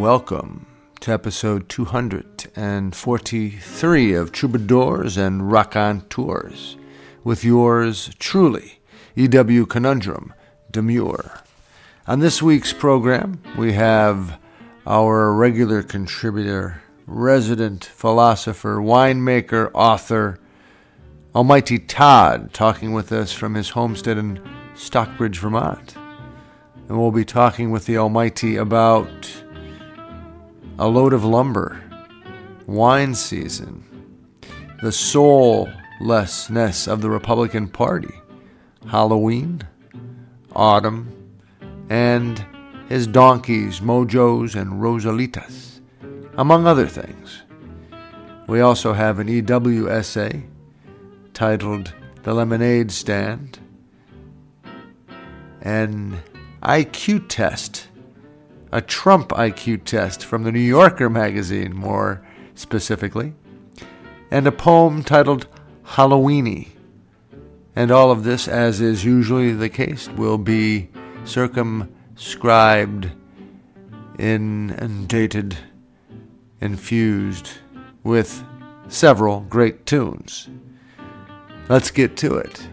welcome to episode 243 of Troubadours and Raconteurs with yours truly, E.W. Conundrum Demure. On this week's program, we have our regular contributor, resident philosopher, winemaker, author, Almighty Todd, talking with us from his homestead in Stockbridge, Vermont. And we'll be talking with the Almighty about a load of lumber, wine season, the soullessness of the Republican Party, Halloween, autumn, and his donkeys, Mojos, and Rosalitas, among other things. We also have an EW essay titled The Lemonade Stand, an IQ test, a Trump IQ test from the New Yorker magazine, more specifically, and a poem titled Halloweeny. And all of this, as is usually the case, will be circumscribed, inundated, infused with several great tunes. Let's get to it.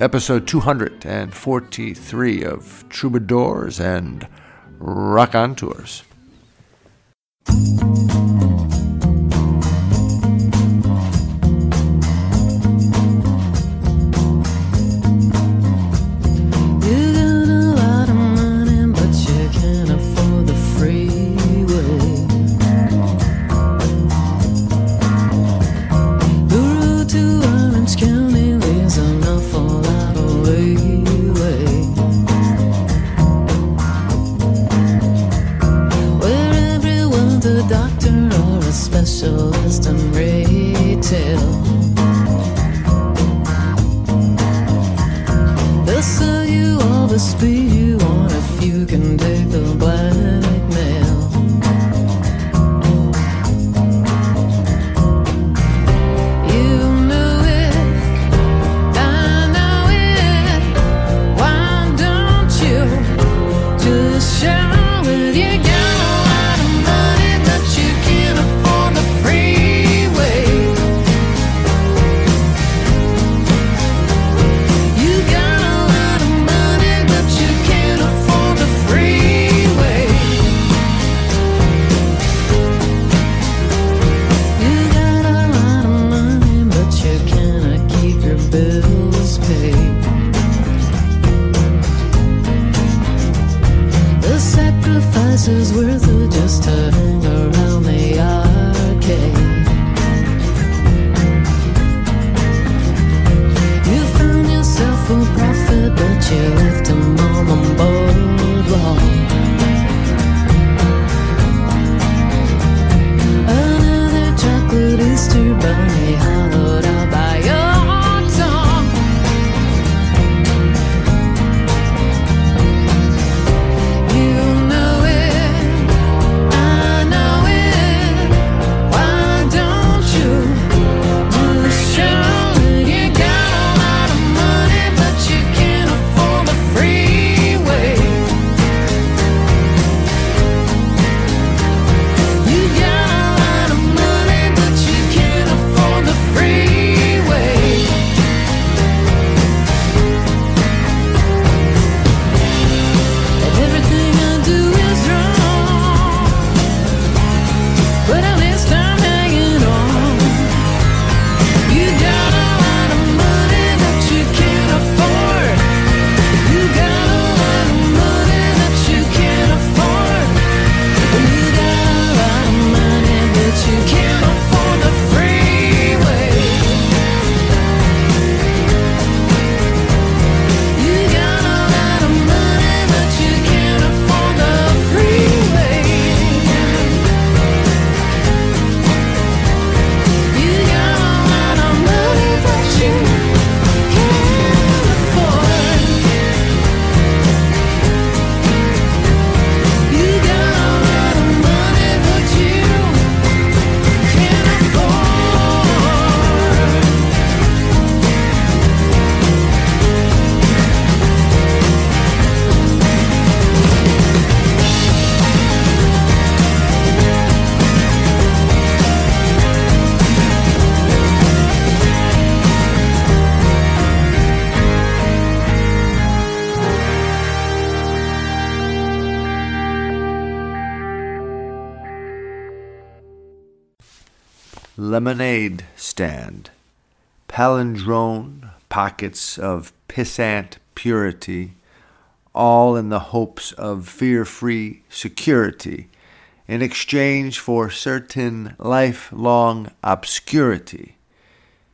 Episode 243 of Troubadours and Raconteurs. You palindrome pockets of pissant purity, all in the hopes of fear free security in exchange for certain lifelong obscurity.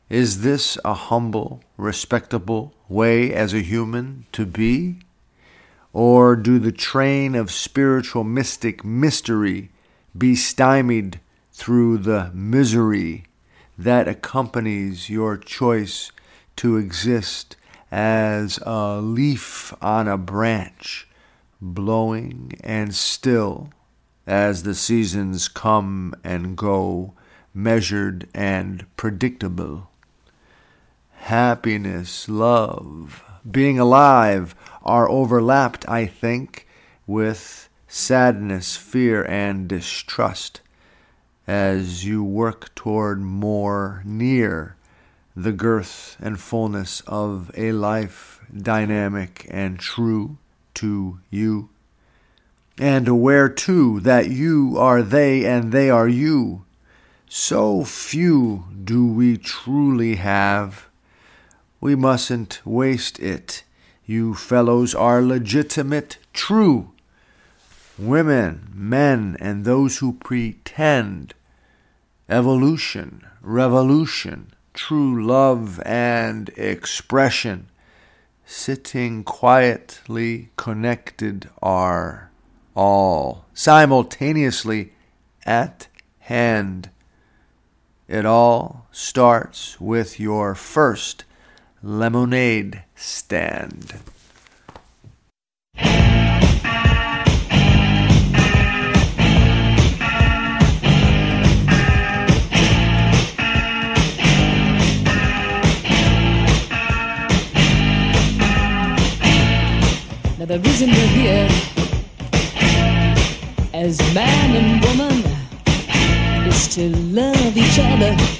Is this a humble, respectable way as a human to be? Or do the train of spiritual mystic mystery be stymied through the misery that accompanies your choice to exist as a leaf on a branch, blowing and still as the seasons come and go, measured and predictable. Happiness, love, being alive are overlapped, I think, with sadness, fear, and distrust as you work toward more near the girth and fullness of a life dynamic and true to you. And aware too that you are they and they are you. So few do we truly have. We mustn't waste it. You fellows are legitimate, true. Women, men, and those who pretend evolution, revolution, true love and expression, sitting quietly connected are all simultaneously at hand. It all starts with your first lemonade stand. The reason we're here as man and woman is to love each other,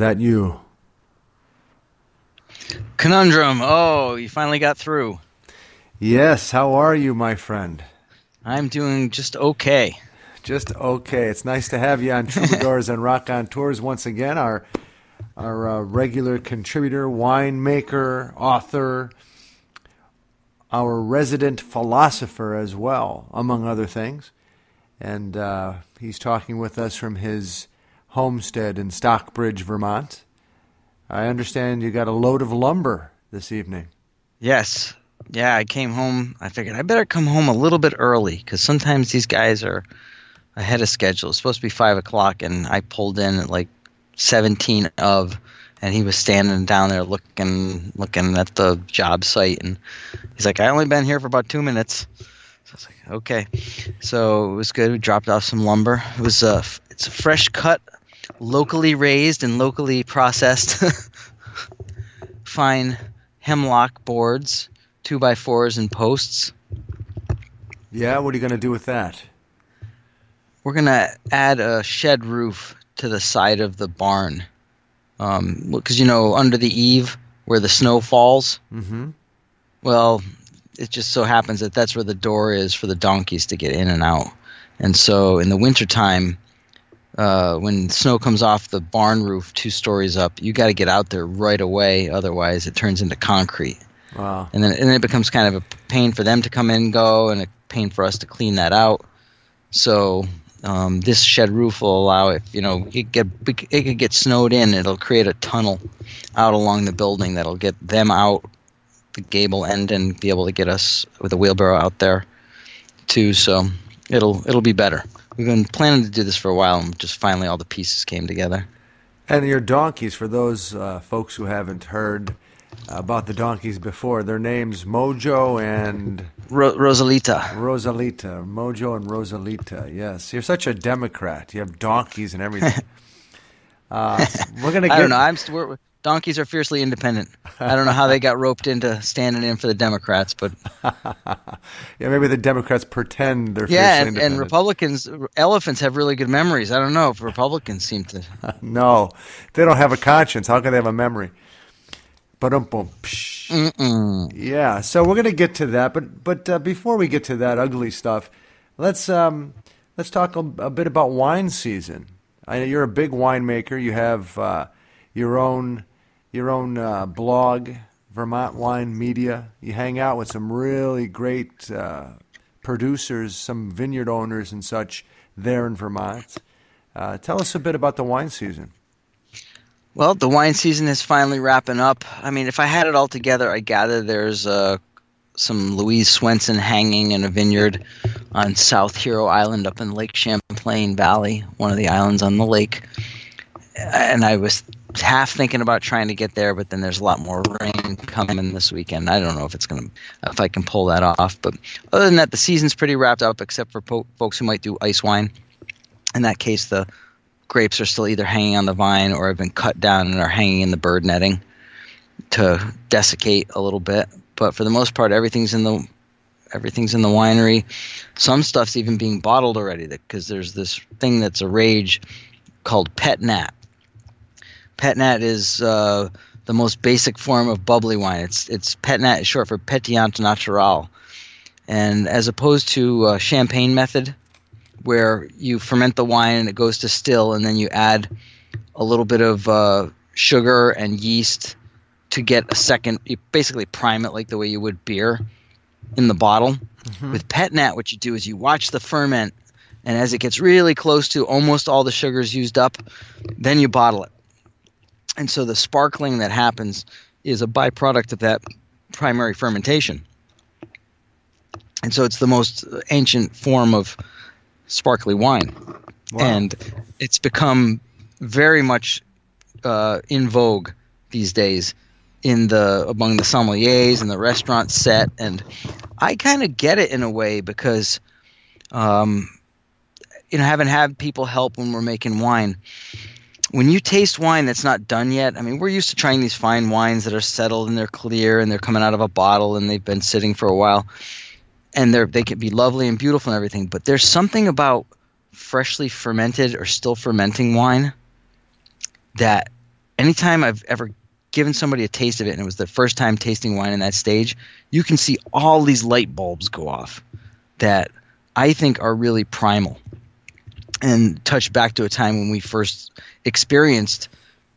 that you? Conundrum. Oh, you finally got through. Yes, how are you, my friend? I'm doing just okay. Just okay. It's nice to have you on Troubadours and Raconteurs once again. Our our uh, regular contributor, winemaker, author, our resident philosopher as well, among other things. And uh, he's talking with us from his homestead in Stockbridge, Vermont. I understand you got a load of lumber this evening. Yes. Yeah, I came home. I figured I better come home a little bit early because sometimes these guys are ahead of schedule. It's supposed to be five o'clock, and I pulled in at like seventeen of, and he was standing down there looking looking at the job site, and he's like, "I only been here for about two minutes." So I was like, "Okay." So it was good. We dropped off some lumber. It was a it's a fresh cut, locally raised and locally processed, fine hemlock boards, two by fours and posts. Yeah, what are you going to do with that? We're gonna add a shed roof to the side of the barn, because you know under the eave where the snow falls. Mm-hmm. Well, it just so happens that that's where the door is for the donkeys to get in and out. And so in the wintertime, uh, when snow comes off the barn roof two stories up, you got to get out there right away. Otherwise, it turns into concrete. Wow. And then, and then it becomes kind of a pain for them to come in and go, and a pain for us to clean that out. So um, this shed roof will allow if you know it get it could get snowed in, it'll create a tunnel out along the building that'll get them out the gable end and be able to get us with a wheelbarrow out there too. So it'll it'll be better. We've been planning to do this for a while, and just finally all the pieces came together. And your donkeys, for those uh, folks who haven't heard about the donkeys before, their names Mojo and Ro- Rosalita. Rosalita. Mojo and Rosalita. Yes, you're such a Democrat. You have donkeys and everything. uh, we're gonna. Get, I don't know. I'm st- we're, donkeys are fiercely independent. I don't know how they got roped into standing in for the Democrats, but yeah, maybe the Democrats pretend they're yeah, fiercely and, and. Republicans, elephants have really good memories. I don't know if Republicans seem to. no, they don't have a conscience. How can they have a memory? Yeah. So we're gonna get to that, but but uh, before we get to that ugly stuff, let's um let's talk a, a bit about wine season. I know you're a big winemaker. You have uh, your own your own uh, blog, Vermont Wine Media. You hang out with some really great uh, producers, some vineyard owners and such there in Vermont. Uh, tell us a bit about the wine season. Well, the wine season is finally wrapping up. I mean, if I had it all together, I gather there's uh, some Louise Swenson hanging in a vineyard on South Hero Island up in Lake Champlain Valley, one of the islands on the lake. And I was half thinking about trying to get there, but then there's a lot more rain coming this weekend. I don't know if it's gonna if I can pull that off. But other than that, the season's pretty wrapped up, except for po- folks who might do ice wine. In that case, the grapes are still either hanging on the vine or have been cut down and are hanging in the bird netting to desiccate a little bit. But for the most part, everything's in the everything's in the winery. Some stuff's even being bottled already because there's this thing that's a rage called pet nat. Pet nat is uh, the most basic form of bubbly wine. It's it's pet nat is short for pétillant naturel, and as opposed to uh, champagne method, where you ferment the wine and it goes to still, and then you add a little bit of uh, sugar and yeast to get a second. You basically prime it like the way you would beer in the bottle. With pet nat, what you do is you watch the ferment, and as it gets really close to almost all the sugars used up, then you bottle it. And so the sparkling that happens is a byproduct of that primary fermentation. And so it's the most ancient form of sparkly wine. Wow. And it's become very much uh, in vogue these days in the among the sommeliers and the restaurant set and I kind of get it in a way because um, you know having had people help when we're making wine when you taste wine that's not done yet I mean we're used to trying these fine wines that are settled and they're clear and they're coming out of a bottle and they've been sitting for a while. And they're they can be lovely and beautiful and everything but there's something about freshly fermented or still fermenting wine that anytime I've ever given somebody a taste of it and it was their first time tasting wine in that stage, you can see all these light bulbs go off that I think are really primal and touch back to a time when we first experienced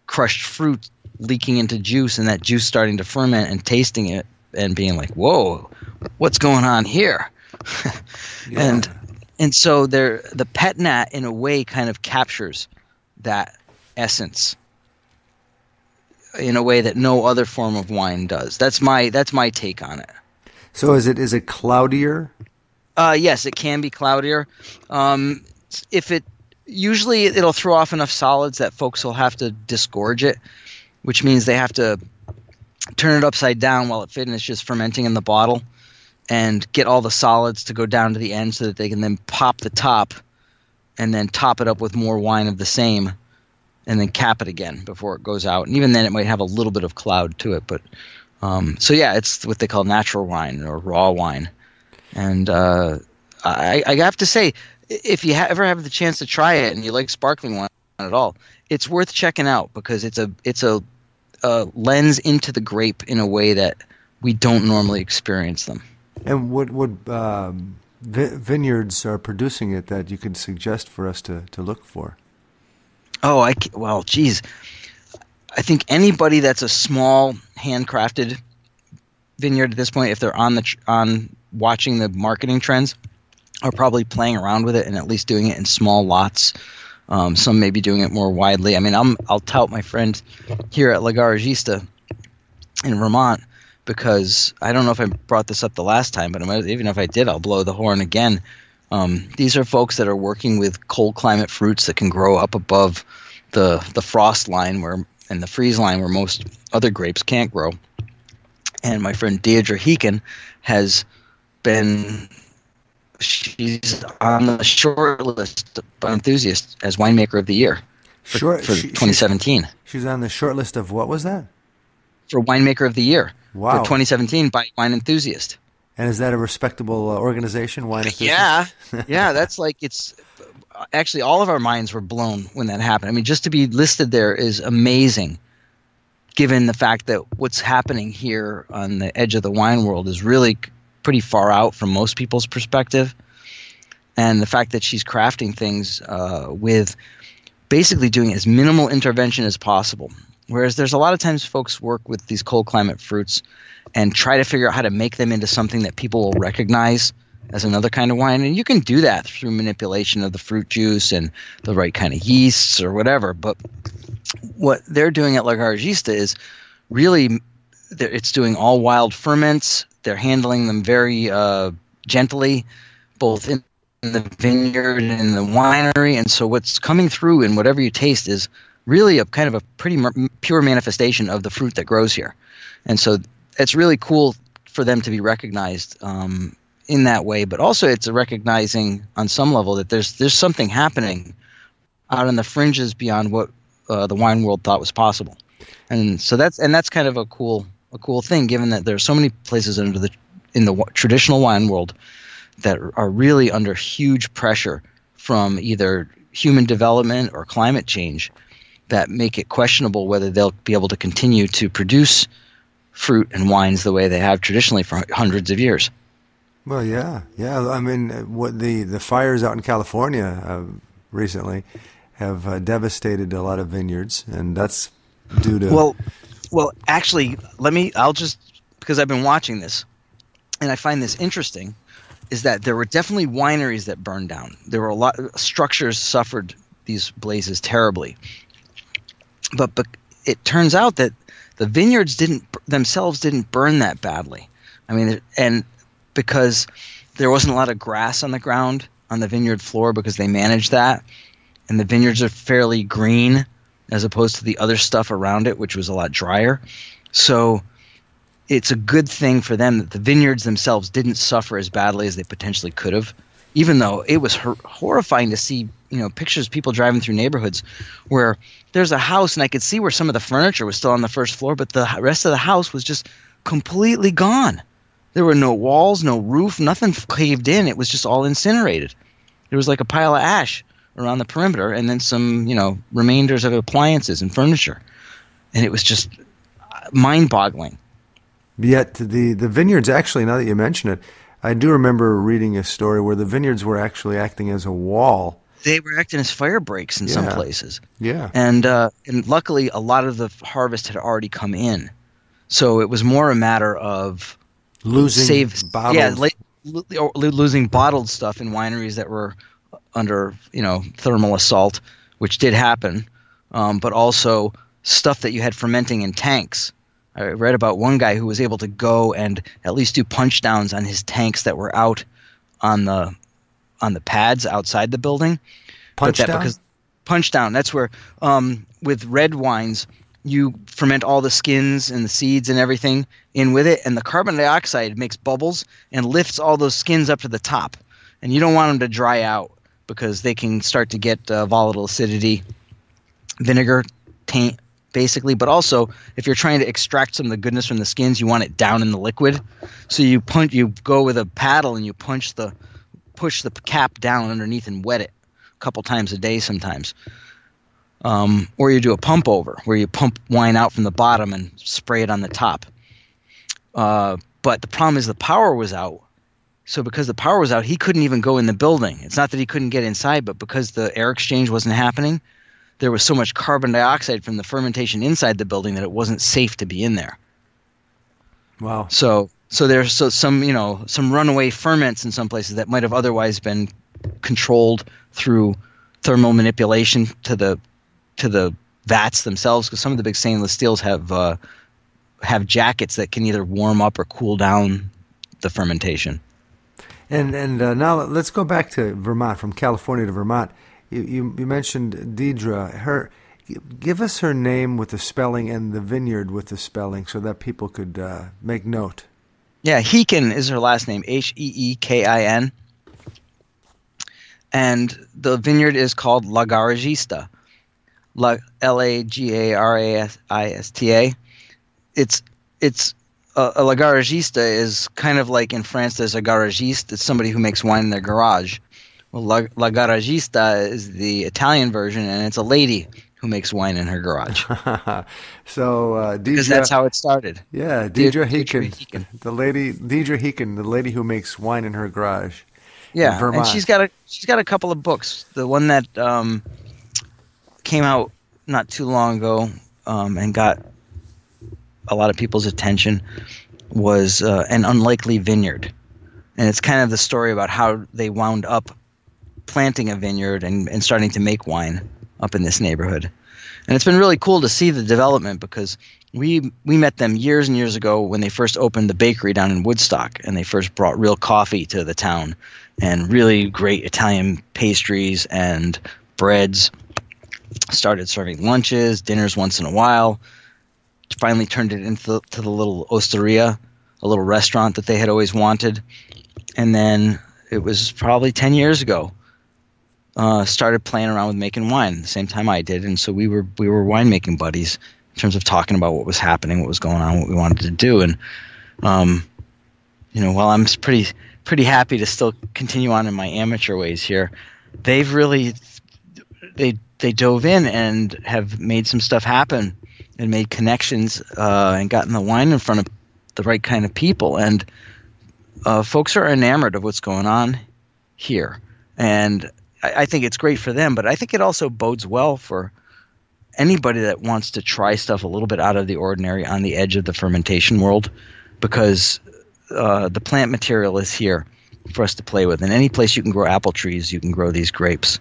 crushed fruit leaking into juice and that juice starting to ferment and tasting it and being like, "Whoa, what's going on here?" And and so there the pet nat in a way kind of captures that essence in a way that no other form of wine does. That's my that's my take on it. So is it is it cloudier? Uh, yes, it can be cloudier. Um, if it usually it'll throw off enough solids that folks will have to disgorge it, which means they have to turn it upside down while it finishes fermenting in the bottle, and get all the solids to go down to the end so that they can then pop the top, and then top it up with more wine of the same, and then cap it again before it goes out. And even then, it might have a little bit of cloud to it, but. Um, so yeah, it's what they call natural wine or raw wine, and uh, I, I have to say, if you ha- ever have the chance to try it and you like sparkling wine at all, it's worth checking out because it's a it's a, a lens into the grape in a way that we don't normally experience them. And what what um, vi- vineyards are producing it that you could suggest for us to, to look for? Oh, I well, geez, I think anybody that's a small handcrafted vineyard at this point, if they're on the tr- on watching the marketing trends, are probably playing around with it and at least doing it in small lots. Um, some may be doing it more widely. I mean, I'm I'll tout my friend here at La Garagista in Vermont because I don't know if I brought this up the last time, but even if I did, I'll blow the horn again. Um, these are folks that are working with cold climate fruits that can grow up above the the frost line where and the freeze line where most other grapes can't grow. And my friend Deirdre Heekin has been she's on the short list by enthusiasts as winemaker of the year for, for she- 2017 She's on the short list of what was that? for winemaker of the year Wow. for 2017 by Wine Enthusiast. And is that a respectable uh, organization? Wine Yeah, yeah, that's like it's actually all of our minds were blown when that happened. I mean, just to be listed there is amazing, given the fact that what's happening here on the edge of the wine world is really pretty far out from most people's perspective, and the fact that she's crafting things uh, with basically doing as minimal intervention as possible. Whereas there's a lot of times folks work with these cold climate fruits and try to figure out how to make them into something that people will recognize as another kind of wine. And you can do that through manipulation of the fruit juice and the right kind of yeasts or whatever. But what they're doing at La Garagista is really it's doing all wild ferments. They're handling them very uh, gently, both in the vineyard and in the winery. And so what's coming through in whatever you taste is really a kind of a pretty pure manifestation of the fruit that grows here. And so it's really cool for them to be recognized um, in that way, but also it's recognizing on some level that there's there's something happening out on the fringes beyond what uh, the wine world thought was possible, and so that's and that's kind of a cool a cool thing, given that there are so many places under the in the traditional wine world that are really under huge pressure from either human development or climate change that make it questionable whether they'll be able to continue to produce fruit and wines the way they have traditionally for hundreds of years. Well, yeah, yeah. I mean, what the the fires out in California uh, recently have uh, devastated a lot of vineyards, and that's due to Well, well, actually, let me. I'll just because I've been watching this, and I find this interesting, is that there were definitely wineries that burned down. There were a lot of structures suffered these blazes terribly, but but it turns out that the vineyards didn't themselves didn't burn that badly. I mean, and because there wasn't a lot of grass on the ground on the vineyard floor because they managed that, and the vineyards are fairly green as opposed to the other stuff around it, which was a lot drier. So it's a good thing for them that the vineyards themselves didn't suffer as badly as they potentially could have, even though it was hor- horrifying to see, you know, pictures of people driving through neighborhoods where there's a house and I could see where some of the furniture was still on the first floor, but the rest of the house was just completely gone. There were no walls, no roof, nothing caved in. It was just all incinerated. It was like a pile of ash around the perimeter, and then some you know remainders of appliances and furniture, and it was just mind-boggling. Yet the the vineyards actually, now that you mention it, I do remember reading a story where the vineyards were actually acting as a wall. They were acting as fire breaks in some places. Yeah. and uh, and luckily a lot of the harvest had already come in, so it was more a matter of Losing save bottled. yeah la- lo- or lo- losing bottled stuff in wineries that were under you know thermal assault, which did happen, um, but also stuff that you had fermenting in tanks. I read about one guy who was able to go and at least do punch downs on his tanks that were out on the on the pads outside the building Punch down? because punch down that's where um, with red wines you ferment all the skins and the seeds and everything in with it and the carbon dioxide makes bubbles and lifts all those skins up to the top and you don't want them to dry out because they can start to get uh, volatile acidity vinegar taint basically. But also if you're trying to extract some of the goodness from the skins you want it down in the liquid. So you punch you go with a paddle and you punch the push the cap down underneath and wet it a couple times a day sometimes. Um, or you do a pump over where you pump wine out from the bottom and spray it on the top. Uh, but the problem is the power was out so because the power was out he couldn't even go in the building it's not that he couldn't get inside but because the air exchange wasn't happening there was so much carbon dioxide from the fermentation inside the building that it wasn't safe to be in there wow. so so there's so some you know some runaway ferments in some places that might have otherwise been controlled through thermal manipulation to the to the vats themselves because some of the big stainless steels have uh, have jackets that can either warm up or cool down the fermentation. And and uh, now let's go back to Vermont, from California to Vermont. You you, you mentioned Deirdre. Her, give us her name with the spelling and the vineyard with the spelling, so that people could uh, make note. Yeah, Heekin is her last name, H E E K I N. And the vineyard is called La Garagista. L A G A R A S I S T A. It's it's a La Garagista is kind of like in France there's a garagiste, it's somebody who makes wine in their garage. Well, La, La Garagista is the Italian version, and it's a lady who makes wine in her garage. so uh, Because that's how it started. yeah, Deirdre- Deirdre Deirdre Heekin. the lady, Deirdre Heekin, the lady who makes wine in her garage. Yeah, Vermont. and she's got a she's got a couple of books. The one that um, came out not too long ago um, and got a lot of people's attention was uh, an unlikely vineyard, and it's kind of the story about how they wound up planting a vineyard and, and starting to make wine up in this neighborhood. And it's been really cool to see the development because we we met them years and years ago when they first opened the bakery down in Woodstock and they first brought real coffee to the town and really great Italian pastries and breads. Started serving lunches, dinners once in a while. Finally turned it into the, the little osteria, a little restaurant that they had always wanted. And then it was probably 10 years ago uh, started playing around with making wine the same time I did, and so we were we were winemaking buddies in terms of talking about what was happening, what was going on, what we wanted to do, and um, you know, while I'm pretty pretty happy to still continue on in my amateur ways here, they've really they they dove in and have made some stuff happen and made connections uh, and gotten the wine in front of the right kind of people and uh, folks are enamored of what's going on here and I, I think it's great for them, but I think it also bodes well for anybody that wants to try stuff a little bit out of the ordinary on the edge of the fermentation world, because uh, the plant material is here for us to play with. And any place you can grow apple trees, you can grow these grapes.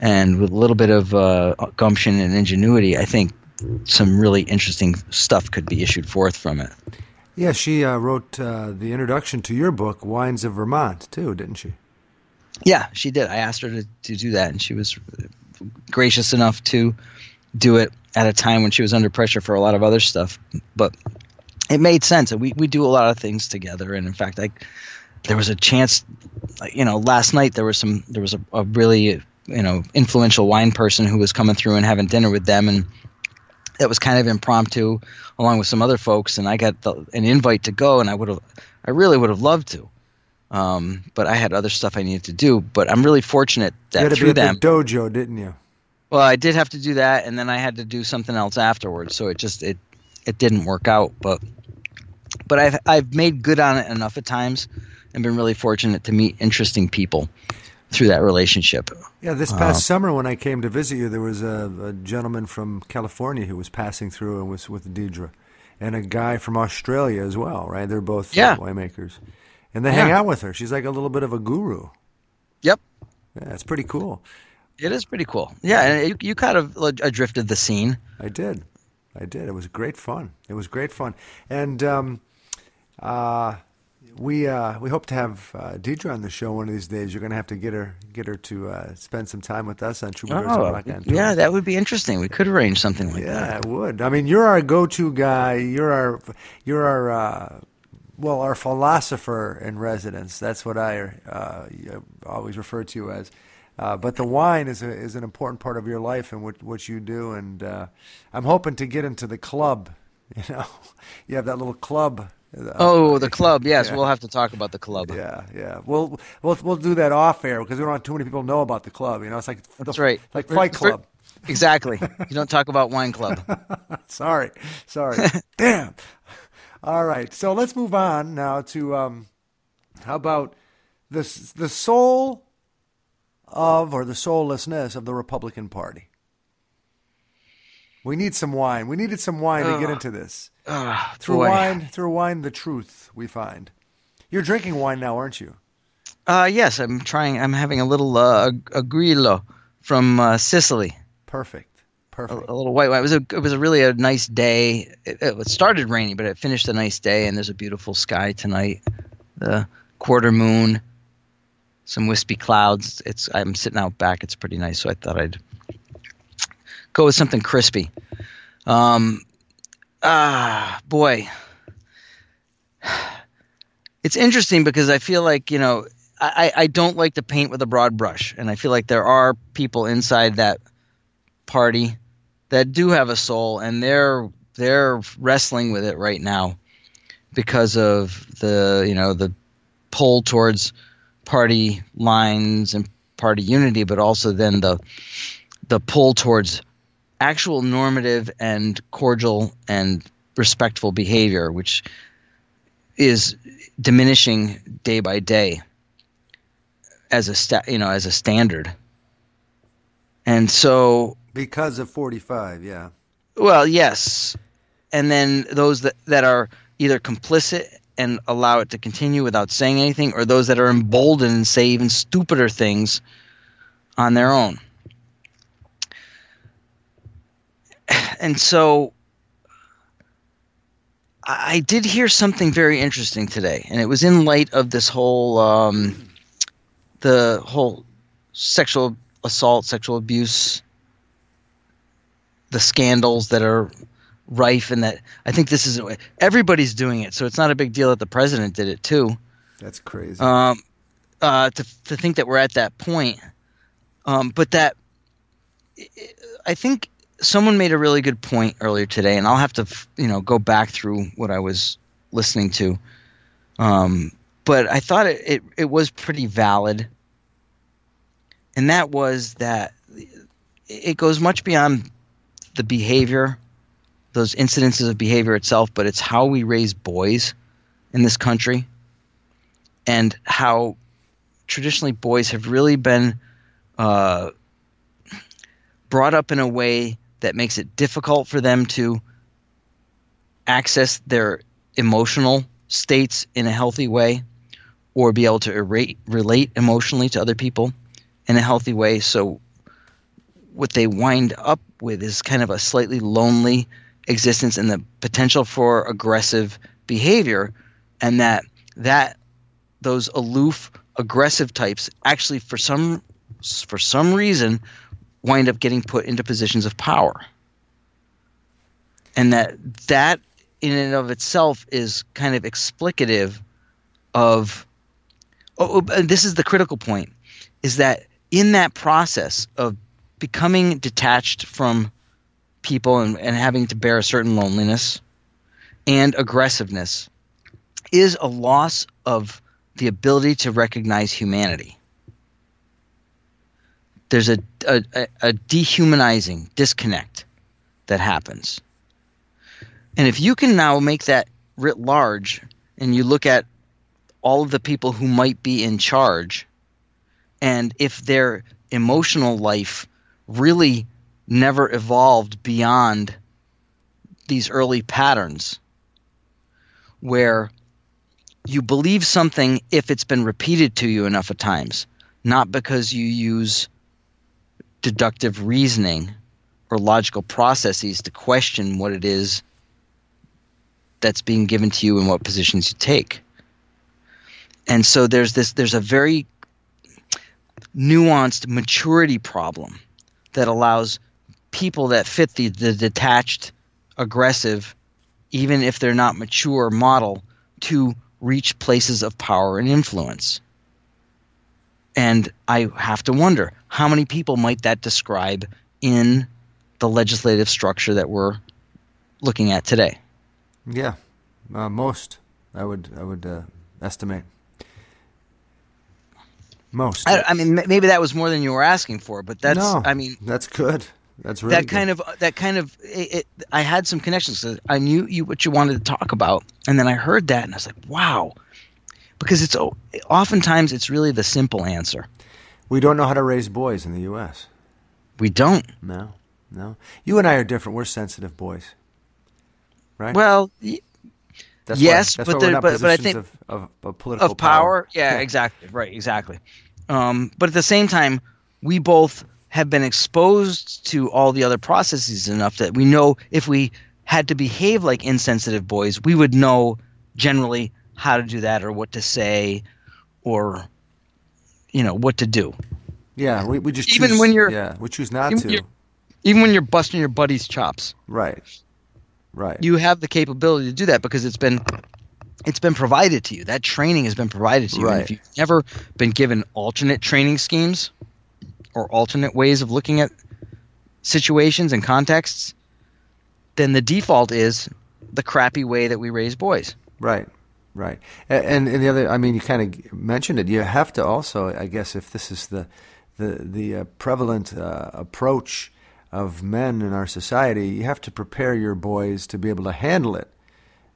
And with a little bit of uh, gumption and ingenuity, I think some really interesting stuff could be issued forth from it. Yeah, she uh, wrote uh, the introduction to your book, Wines of Vermont, too, didn't she? Yeah, she did. I asked her to, to do that, and she was gracious enough to do it at a time when she was under pressure for a lot of other stuff. But it made sense. and We we do a lot of things together, and in fact, I there was a chance. You know, last night there was some there was a, a really you know influential wine person who was coming through and having dinner with them, and that was kind of impromptu, along with some other folks. And I got the, an invite to go, and I would have I really would have loved to Um, but I had other stuff I needed to do. But I'm really fortunate that You had to be at them. the dojo, didn't you? Well, I did have to do that, and then I had to do something else afterwards. So it just it it didn't work out. But but I've I've made good on it enough at times, and been really fortunate to meet interesting people through that relationship. Yeah, this past summer when I came to visit you, there was a, a gentleman from California who was passing through and was with Deirdre, and a guy from Australia as well. Right? They're both uh, Yeah. winemakers, and they hang out with her. She's like a little bit of a guru. Yep. Yeah, it's pretty cool. It is pretty cool. Yeah, and you, you kind of like, adrifted the scene. I did. I did. It was great fun. It was great fun. And um, uh, we uh, we hope to have uh, Deirdre on the show one of these days. You're going to have to get her get her to uh, spend some time with us on Troubadours Oh, Rock on Tour. yeah, that would be interesting. We could arrange something like that. Yeah, it would. I mean, you're our go-to guy. You're our you're our uh, well, our philosopher in residence. That's what I uh, always refer to you as. Uh, but the wine is a, is an important part of your life and what what you do. And uh, I'm hoping to get into the club. You know, you have that little club. Uh, Oh, the club. Yes, Yeah. we'll have to talk about the club. Yeah, yeah. We'll we'll we'll do that off air because we don't want too many people know about the club. You know, it's like That's the, right. like Fight Club. Exactly. You don't talk about wine club. sorry, sorry. Damn. All right, so let's move on now to um, how about the the soul of or the soullessness of the Republican Party. We need some wine. We needed some wine to get into this. Ah, Through boy. wine, through wine, the truth we find. You're drinking wine now, aren't you? Uh, yes, I'm trying. I'm having a little uh, a grillo from uh, Sicily. Perfect, A, perfect. a little white wine. It was a it was a really a nice day. It, it started rainy, but it finished a nice day, and there's a beautiful sky tonight. The quarter moon, some wispy clouds. It's I'm sitting out back. It's pretty nice, so I thought I'd go with something crispy. Um, ah, boy, it's interesting because I feel like you know I, I don't like to paint with a broad brush, and I feel like there are people inside that party that do have a soul, and they're they're wrestling with it right now because of the you know the pull towards party lines and party unity, but also then the the pull towards actual normative and cordial and respectful behavior, which is diminishing day by day as a sta- you know as a standard. And so Because of 45, yeah. well, yes. And then those that, that are either complicit and allow it to continue without saying anything, or those that are emboldened and say even stupider things on their own. And so I did hear something very interesting today, and it was in light of this whole um, the whole sexual assault, sexual abuse the scandals that are rife and that I think this is everybody's doing it, so it's not a big deal that the president did it too. That's crazy. Um, uh, to to think that we're at that point, um, but that I think someone made a really good point earlier today, and I'll have to you know go back through what I was listening to. Um, but I thought it, it, it was pretty valid, and that was that it goes much beyond the behavior, those incidences of behavior itself, but it's how we raise boys in this country and how traditionally boys have really been uh, brought up in a way that makes it difficult for them to access their emotional states in a healthy way or be able to relate emotionally to other people in a healthy way. So what they wind up with is kind of a slightly lonely existence and the potential for aggressive behavior and that that those aloof aggressive types actually for some for some reason wind up getting put into positions of power and that that in and of itself is kind of explicative of oh, oh, this is the critical point is that in that process of becoming detached from people and, and having to bear a certain loneliness and aggressiveness is a loss of the ability to recognize humanity. There's a, a, a- dehumanizing disconnect that happens. And if you can now make that writ large and you look at all of the people who might be in charge, and if their emotional life really never evolved beyond these early patterns where you believe something if it's been repeated to you enough of times, not because you use deductive reasoning or logical processes to question what it is that's being given to you and what positions you take. And so there's this there's a very nuanced maturity problem that allows people that fit the, the detached, aggressive, even if they're not mature model, to reach places of power and influence. And I have to wonder how many people might that describe in the legislative structure that we're looking at today? Yeah, uh, most I would I would uh, estimate. Most. I, I mean, maybe that was more than you were asking for, but that's, no, I mean, that's good. That's really that kind of that kind of it, it, I had some connections. So I knew you what you wanted to talk about, and then I heard that, and I was like, wow, because it's oftentimes it's really the simple answer. We don't know how to raise boys in the U.S. We don't. No, no. You and I are different. We're sensitive boys, right? Well, y- that's yes, why, that's but why we're not but- but I think- of, of, of political of power, yeah, exactly, right, exactly. Um, but at the same time, we both have been exposed to all the other processes enough that we know if we had to behave like insensitive boys, we would know generally how to do that or what to say or you know what to do. Yeah, we, we just Even choose- when you're- yeah we choose not even to. Even when you're busting your buddy's chops, Right, right. you have the capability to do that because it's been it's been provided to you. That training has been provided to you. And if you've never been given alternate training schemes or alternate ways of looking at situations and contexts, then the default is the crappy way that we raise boys. Right, right. And, and the other, I mean, you kind of mentioned it. You have to also, I guess, if this is the the the uh, prevalent uh, approach of men in our society, you have to prepare your boys to be able to handle it,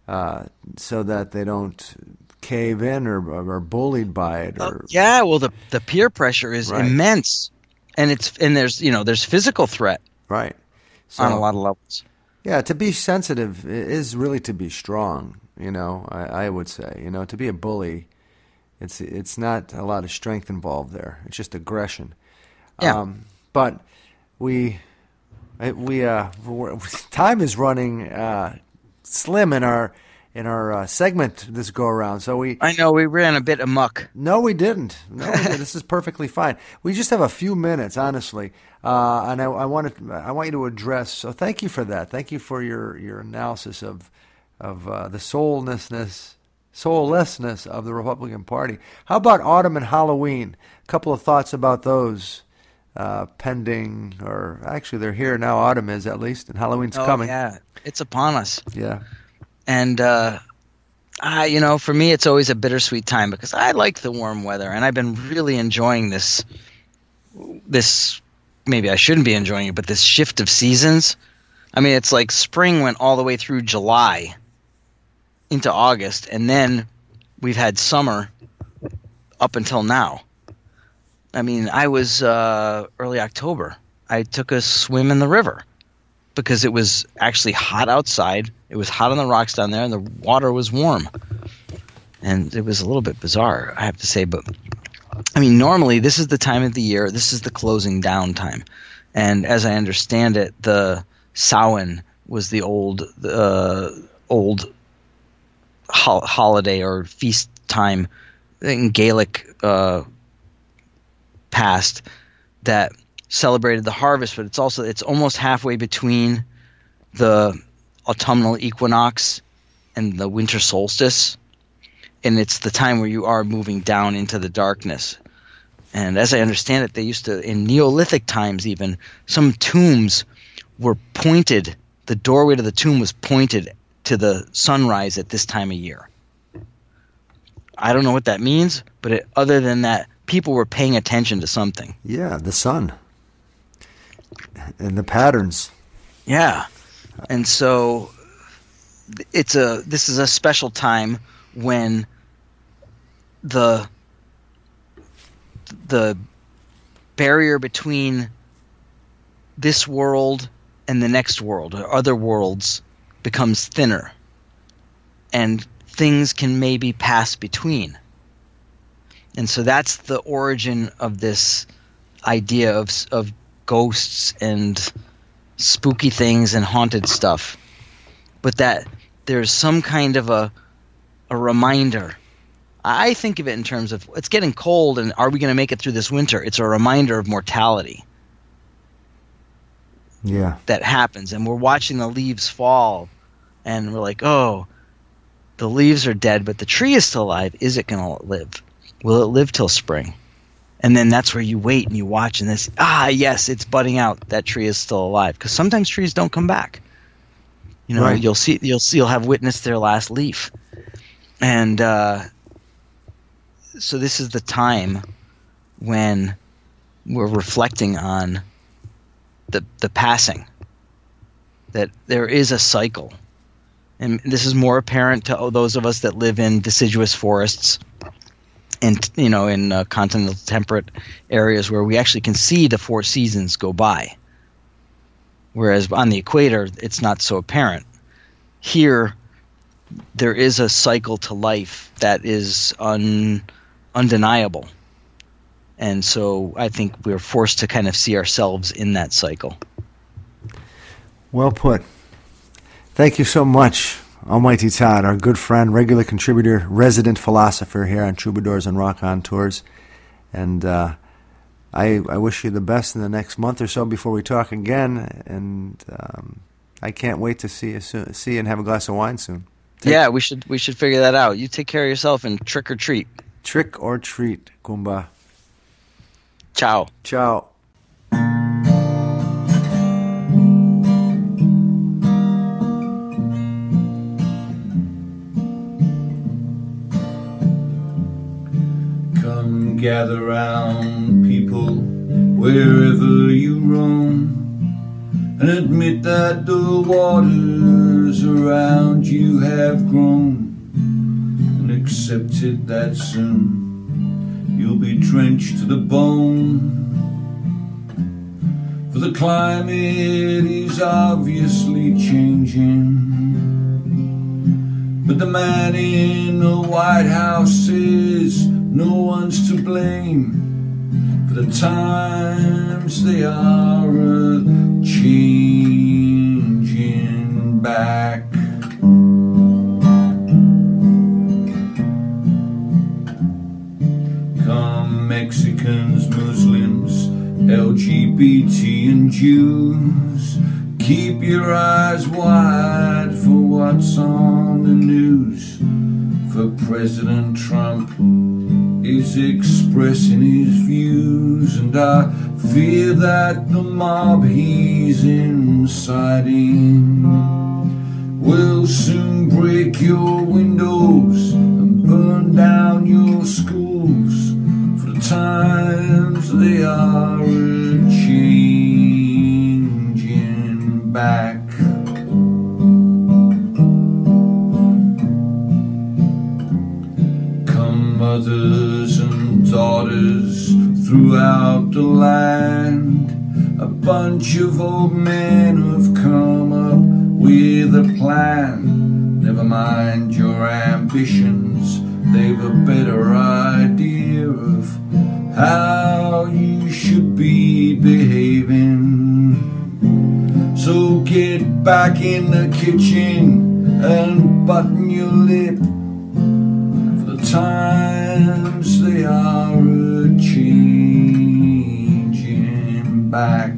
uh, so that they don't cave in or are bullied by it. Or yeah, well the the peer pressure is Right. immense. And it's and there's you know there's physical threat right. on a lot of levels. Yeah, to be sensitive is really to be strong. You know, I, I would say. You know, to be a bully, it's it's not a lot of strength involved there. It's just aggression. Yeah. Um, but we we uh time is running uh, slim in our in our uh, segment this go around. So we I know we ran a bit amok. no, we didn't. No, we didn't. this is perfectly fine. We just have a few minutes, honestly, uh, and I, I want to. I want you to address. So, thank you for that. Thank you for your your analysis of of uh, the soullessness, soullessness of the Republican Party. How about autumn and Halloween? A couple of thoughts about those. Uh, pending, or actually, they're here now. Autumn is at least, and Halloween's Oh, coming. yeah, it's upon us. yeah. and uh, I, you know, for me, it's always a bittersweet time because I like the warm weather, and I've been really enjoying this. This maybe I shouldn't be enjoying it, but this shift of seasons. I mean, it's like spring went all the way through July into August, and then we've had summer up until now. I mean, I was uh, early October. I took a swim in the river because it was actually hot outside. It was hot on the rocks down there, and the water was warm. And it was a little bit bizarre, I have to say. But I mean, normally this is the time of the year. This is the closing down time, and as I understand it, the Samhain was the old uh, old hol- holiday or feast time in Gaelic uh, past that celebrated the harvest, but it's also it's almost halfway between the autumnal equinox and the winter solstice, and it's the time where you are moving down into the darkness. And as I understand it, they used to in Neolithic times even some tombs were pointed. The doorway to the tomb was pointed to the sunrise at this time of year. I don't know what that means, but it, other than that, people were paying attention to something. Yeah, the sun and the patterns. Yeah. And so it's a this is a special time when the the barrier between this world and the next world or other worlds becomes thinner and things can maybe pass between. And so that's the origin of this idea of of ghosts and spooky things and haunted stuff. But that there's some kind of a a reminder. I think of it in terms of it's getting cold and are we going to make it through this winter? It's a reminder of mortality Yeah. that happens and we're watching the leaves fall and we're like, "Oh, the leaves are dead, but the tree is still alive. Is it going to live? Will it live till spring?" And then that's where you wait and you watch and this, ah, yes, it's budding out. That tree is still alive because sometimes trees don't come back. You know, Right. you'll see you'll see you'll have witnessed their last leaf. And uh so this is the time when we're reflecting on the the passing that there is a cycle. And this is more apparent to those of us that live in deciduous forests and you know in uh, continental temperate areas where we actually can see the four seasons go by. Whereas on the equator it's not so apparent. Here there is a cycle to life that is un, undeniable and so i think we're forced to kind of see ourselves in that cycle Well put. Thank you so much, Almighty Todd, our good friend, regular contributor, resident philosopher here on Troubadours and Raconteurs. And uh, I, I wish you the best in the next month or so before we talk again. And um, I can't wait to see you soon, see you and have a glass of wine soon. Take- yeah we should we should figure that out you take care of yourself and trick or treat Trick or treat, Kumba. Ciao Ciao. Come gather round, people, wherever you roam, and admit that the waters around you have grown, and accepted that soon you'll be drenched to the bone. For the climate is obviously changing. But the man in the White House says no one's to blame for the times they are changing back. LGBT and Jews. Keep your eyes wide for what's on the news. For President Trump is expressing his views, and I fear that the mob he's inciting will soon break your windows and burn down your schools times they are changing back. Come mothers and daughters throughout the land. A bunch of old men have come up with a plan. Never mind your ambitions, they've a better idea of how you should be behaving. So get back in the kitchen and button your lip. For the times they are a changing back.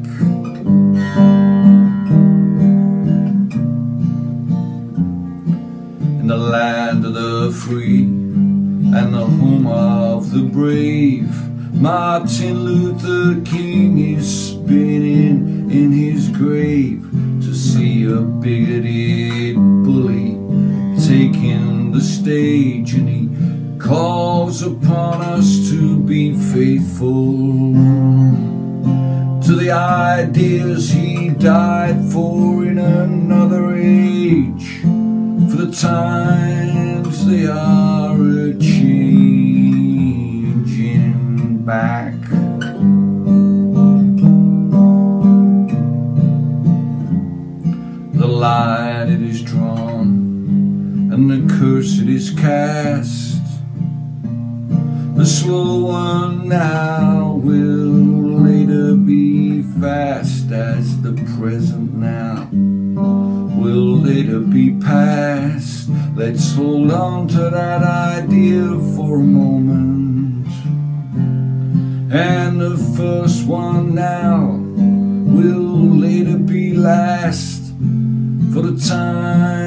In the land of the free and the home of the brave, Martin Luther King is spinning in his grave to see a bigoted bully taking the stage, and he calls upon us to be faithful to the ideas he died for in another age. For the times they are is cast. The slow one now will later be fast as the present now will later be past. Let's hold on to that idea for a moment. And the first one now will later be last. For the times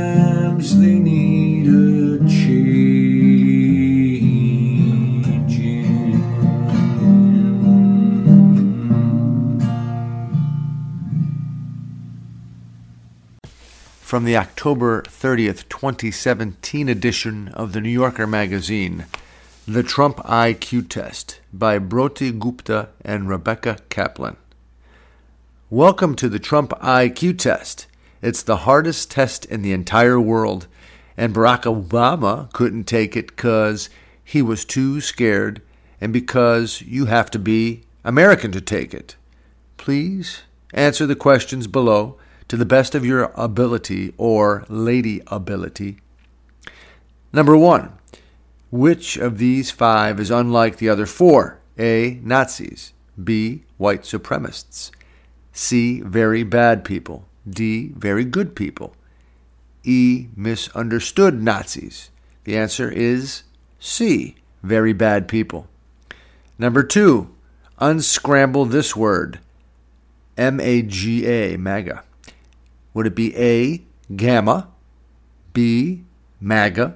From the October 30th, 2017 edition of the New Yorker magazine, The Trump IQ Test by Broti Gupta and Rebecca Kaplan. Welcome to the Trump IQ Test. It's the hardest test in the entire world, and Barack Obama couldn't take it because he was too scared and because you have to be American to take it. Please answer the questions below to the best of your ability or lady ability. Number one, which of these five is unlike the other four? A. Nazis. B. White supremacists. C. Very bad people. D. Very good people. E. Misunderstood Nazis. The answer is C. Very bad people. Number two, unscramble this word. M A G A, MAGA. Would it be A, gamma, B, MAGA,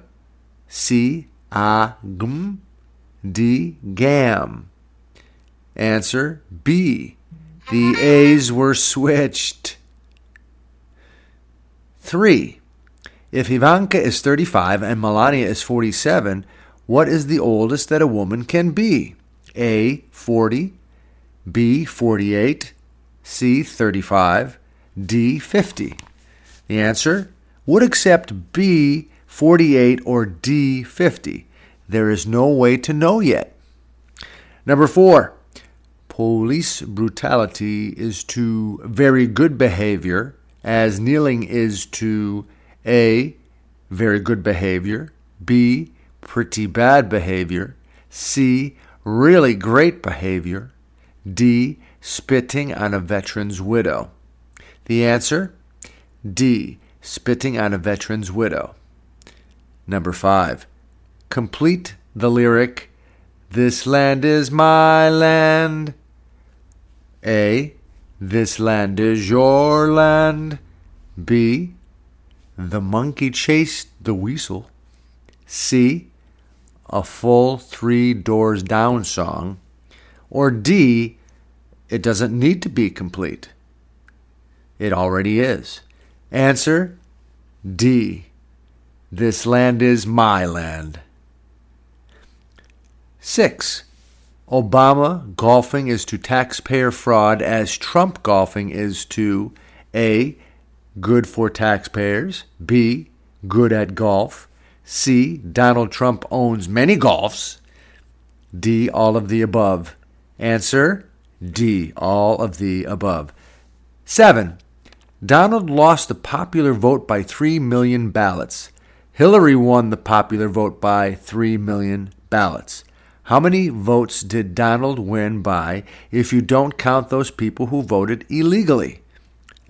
C, AGM, D, GAM? Answer B. The A's were switched. 3. If Ivanka is 35 and Melania is 47, what is the oldest that a woman can be? A. 40, B. 48, C. 35, D. 50. The answer would accept B. 48 or D. 50. There is no way to know yet. Number 4. Police brutality is to very good behavior, as kneeling is to A. Very good behavior, B. Pretty bad behavior, C. Really great behavior, D. Spitting on a veteran's widow. The answer? D. Spitting on a veteran's widow. Number 5. Complete the lyric, This land is my land. A. This land is your land. B. The monkey chased the weasel. C. A full three doors down song. Or D. It doesn't need to be complete. It already is. Answer D. This land is my land. 6. Obama golfing is to taxpayer fraud as Trump golfing is to A. Good for taxpayers, B. Good at golf, C. Donald Trump owns many golfs, D. All of the above. Answer D. All of the above. 7. Donald lost the popular vote by 3 million ballots. Hillary won the popular vote by 3 million ballots. How many votes did Donald win by if you don't count those people who voted illegally?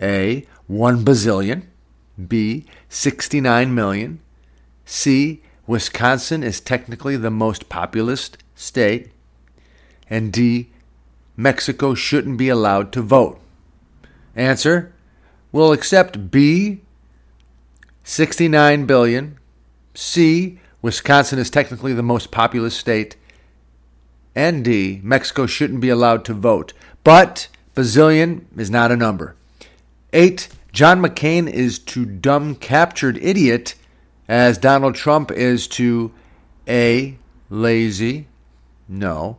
A. 1 bazillion. B. 69 million. C. Wisconsin is technically the most populous state. And D. Mexico shouldn't be allowed to vote. Answer We'll accept B. 69 billion. C. Wisconsin is technically the most populous state. And D. Mexico shouldn't be allowed to vote. But bazillion is not a number. 8. John McCain is to dumb captured idiot as Donald Trump is to A. lazy? No.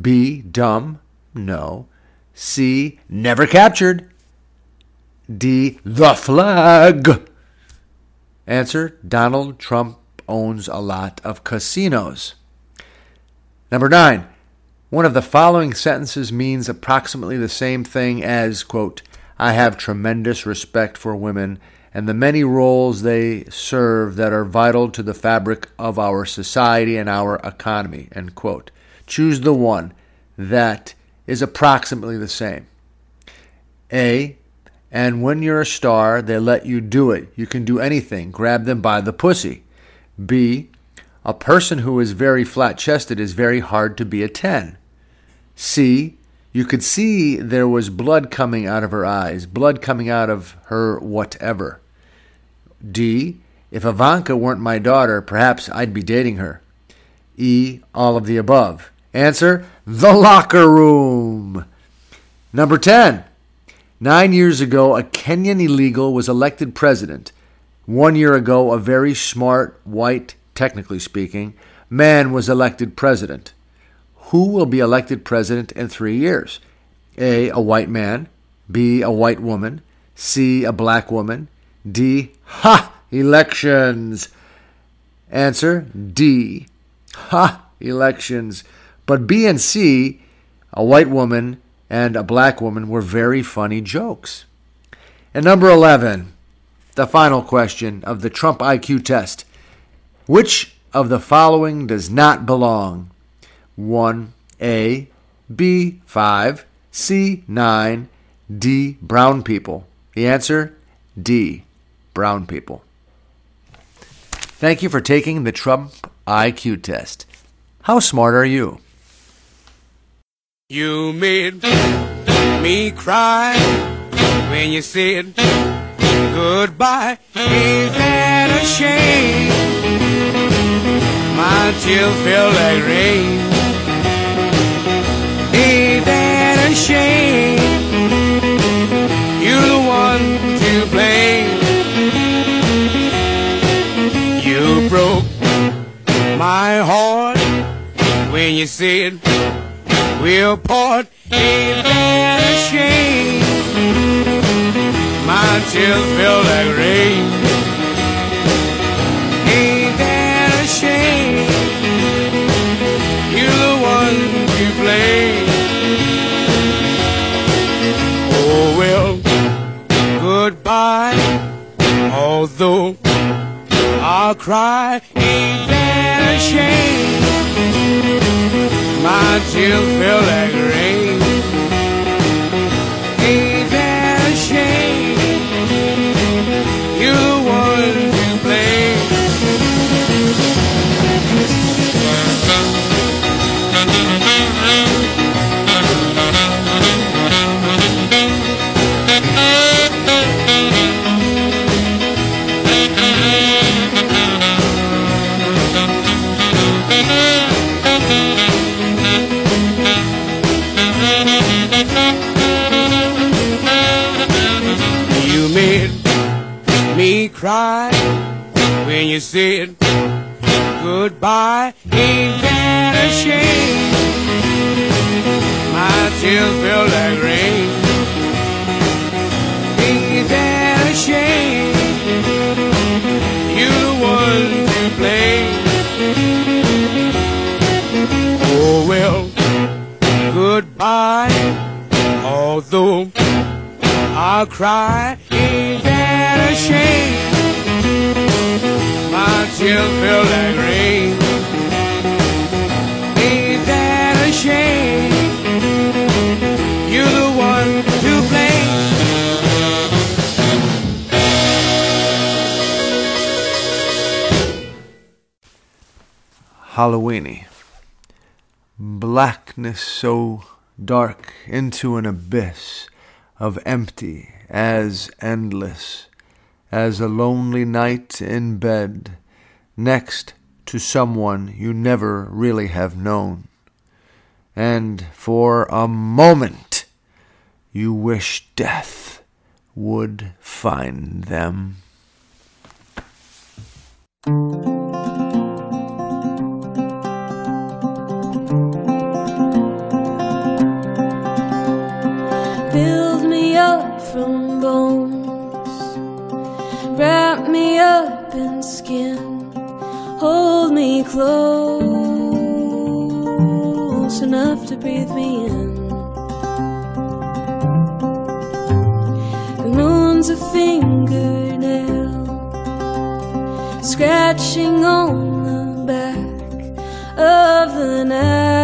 B. Dumb? No. C. Never captured? D. The flag? Answer Donald Trump owns a lot of casinos. Number nine. One of the following sentences means approximately the same thing as, quote, I have tremendous respect for women and the many roles they serve that are vital to the fabric of our society and our economy, end quote. Choose the one that is approximately the same. A. And when you're a star, they let you do it. You can do anything. Grab them by the pussy. B. A person who is very flat chested is very hard to be a 10. C. You could see there was blood coming out of her eyes, blood coming out of her whatever. D. If Ivanka weren't my daughter, perhaps I'd be dating her. E. All of the above. Answer The locker room. Number 10. Nine years ago, a Kenyan illegal was elected president. One year ago, a very smart, white, technically speaking, man was elected president. Who will be elected president in three years? A. A white man. B. A white woman. C. A black woman. D. Ha! Elections. Answer D. Ha! Elections. But B and C, a white woman and a black woman, were very funny jokes. And number 11, the final question of the Trump IQ test. Which of the following does not belong? 1. A. B. 5. C. 9. D. Brown people. The answer D. Brown people. Thank you for taking the Trump IQ test. How smart are you? You made me cry when you said goodbye. Ain't that a shame? My tears feel like rain. Ain't that a shame? You're the one to blame. You broke my heart when you said we'll part. Ain't that a shame? My tears feel like rain. Ain't that a shame? You're the one to blame. Oh well, goodbye. Although I'll cry, ain't that a shame? My tears feel like rain. Ain't that a shame? The one to blame. Blackness so dark into an abyss of empty as endless as a lonely night in bed next to someone you never really have known. And for a moment you wish death would find them. Up in skin, hold me close enough to breathe me in. The moon's a fingernail, scratching on the back of the night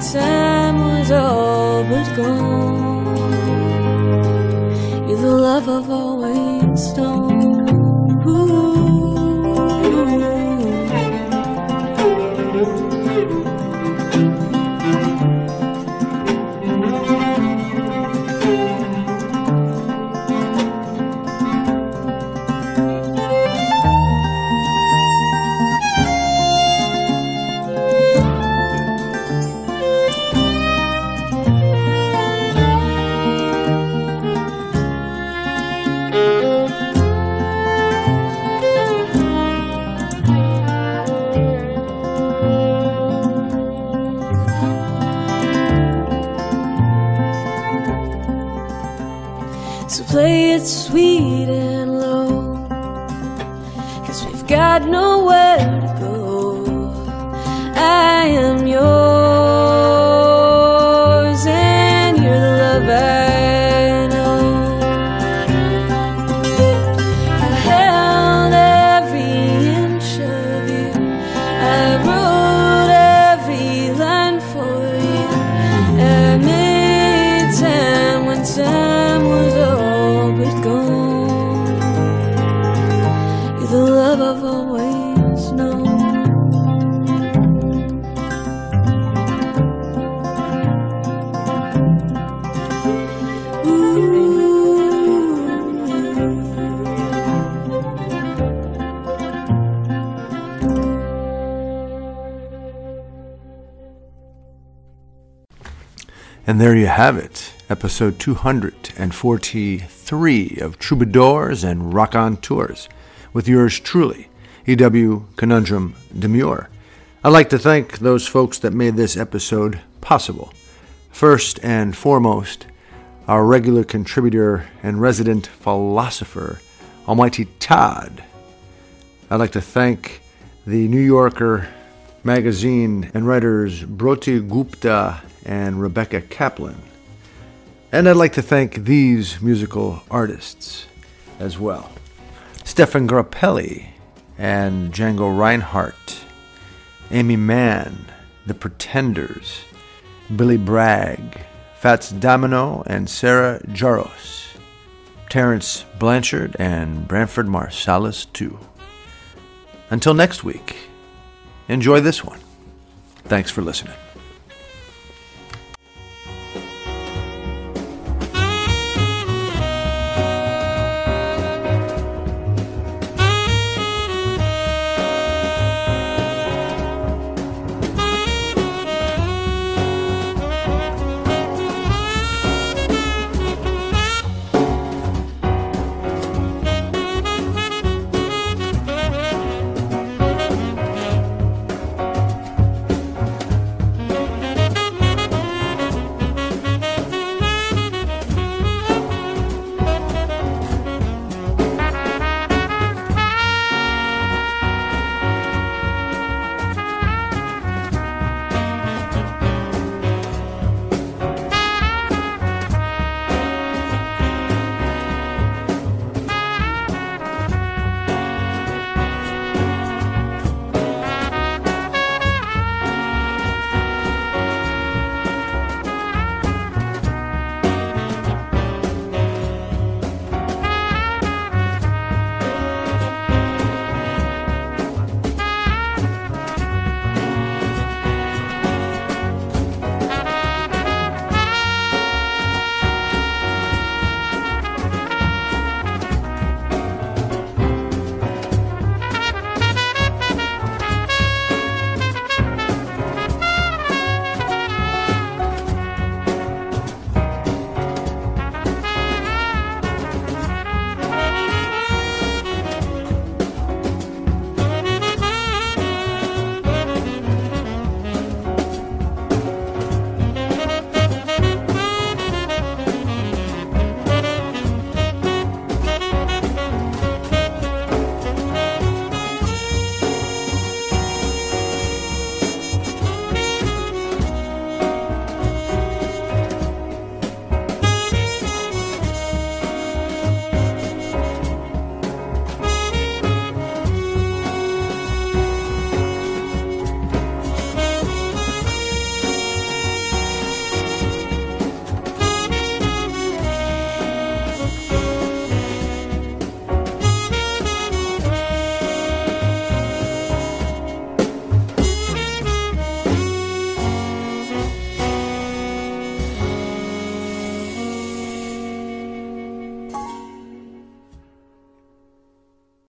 time time was all but gone. You're the love I've always known. And there you have it, episode 243 of Troubadours and Raconteurs, with yours truly, E.W. Conundrum Demure. I'd like to thank those folks that made this episode possible. First and foremost, our regular contributor and resident philosopher, Almighty Todd. I'd like to thank the New Yorker magazine and writers Broti Gupta and Rebecca Kaplan. And I'd like to thank these musical artists as well Stéphane Grappelli and Django Reinhardt, Aimee Mann, The Pretenders, Billy Bragg, Fats Domino and Sarah Jarosz, Terence Blanchard and Branford Marsalis, too. Until next week, enjoy this one. Thanks for listening.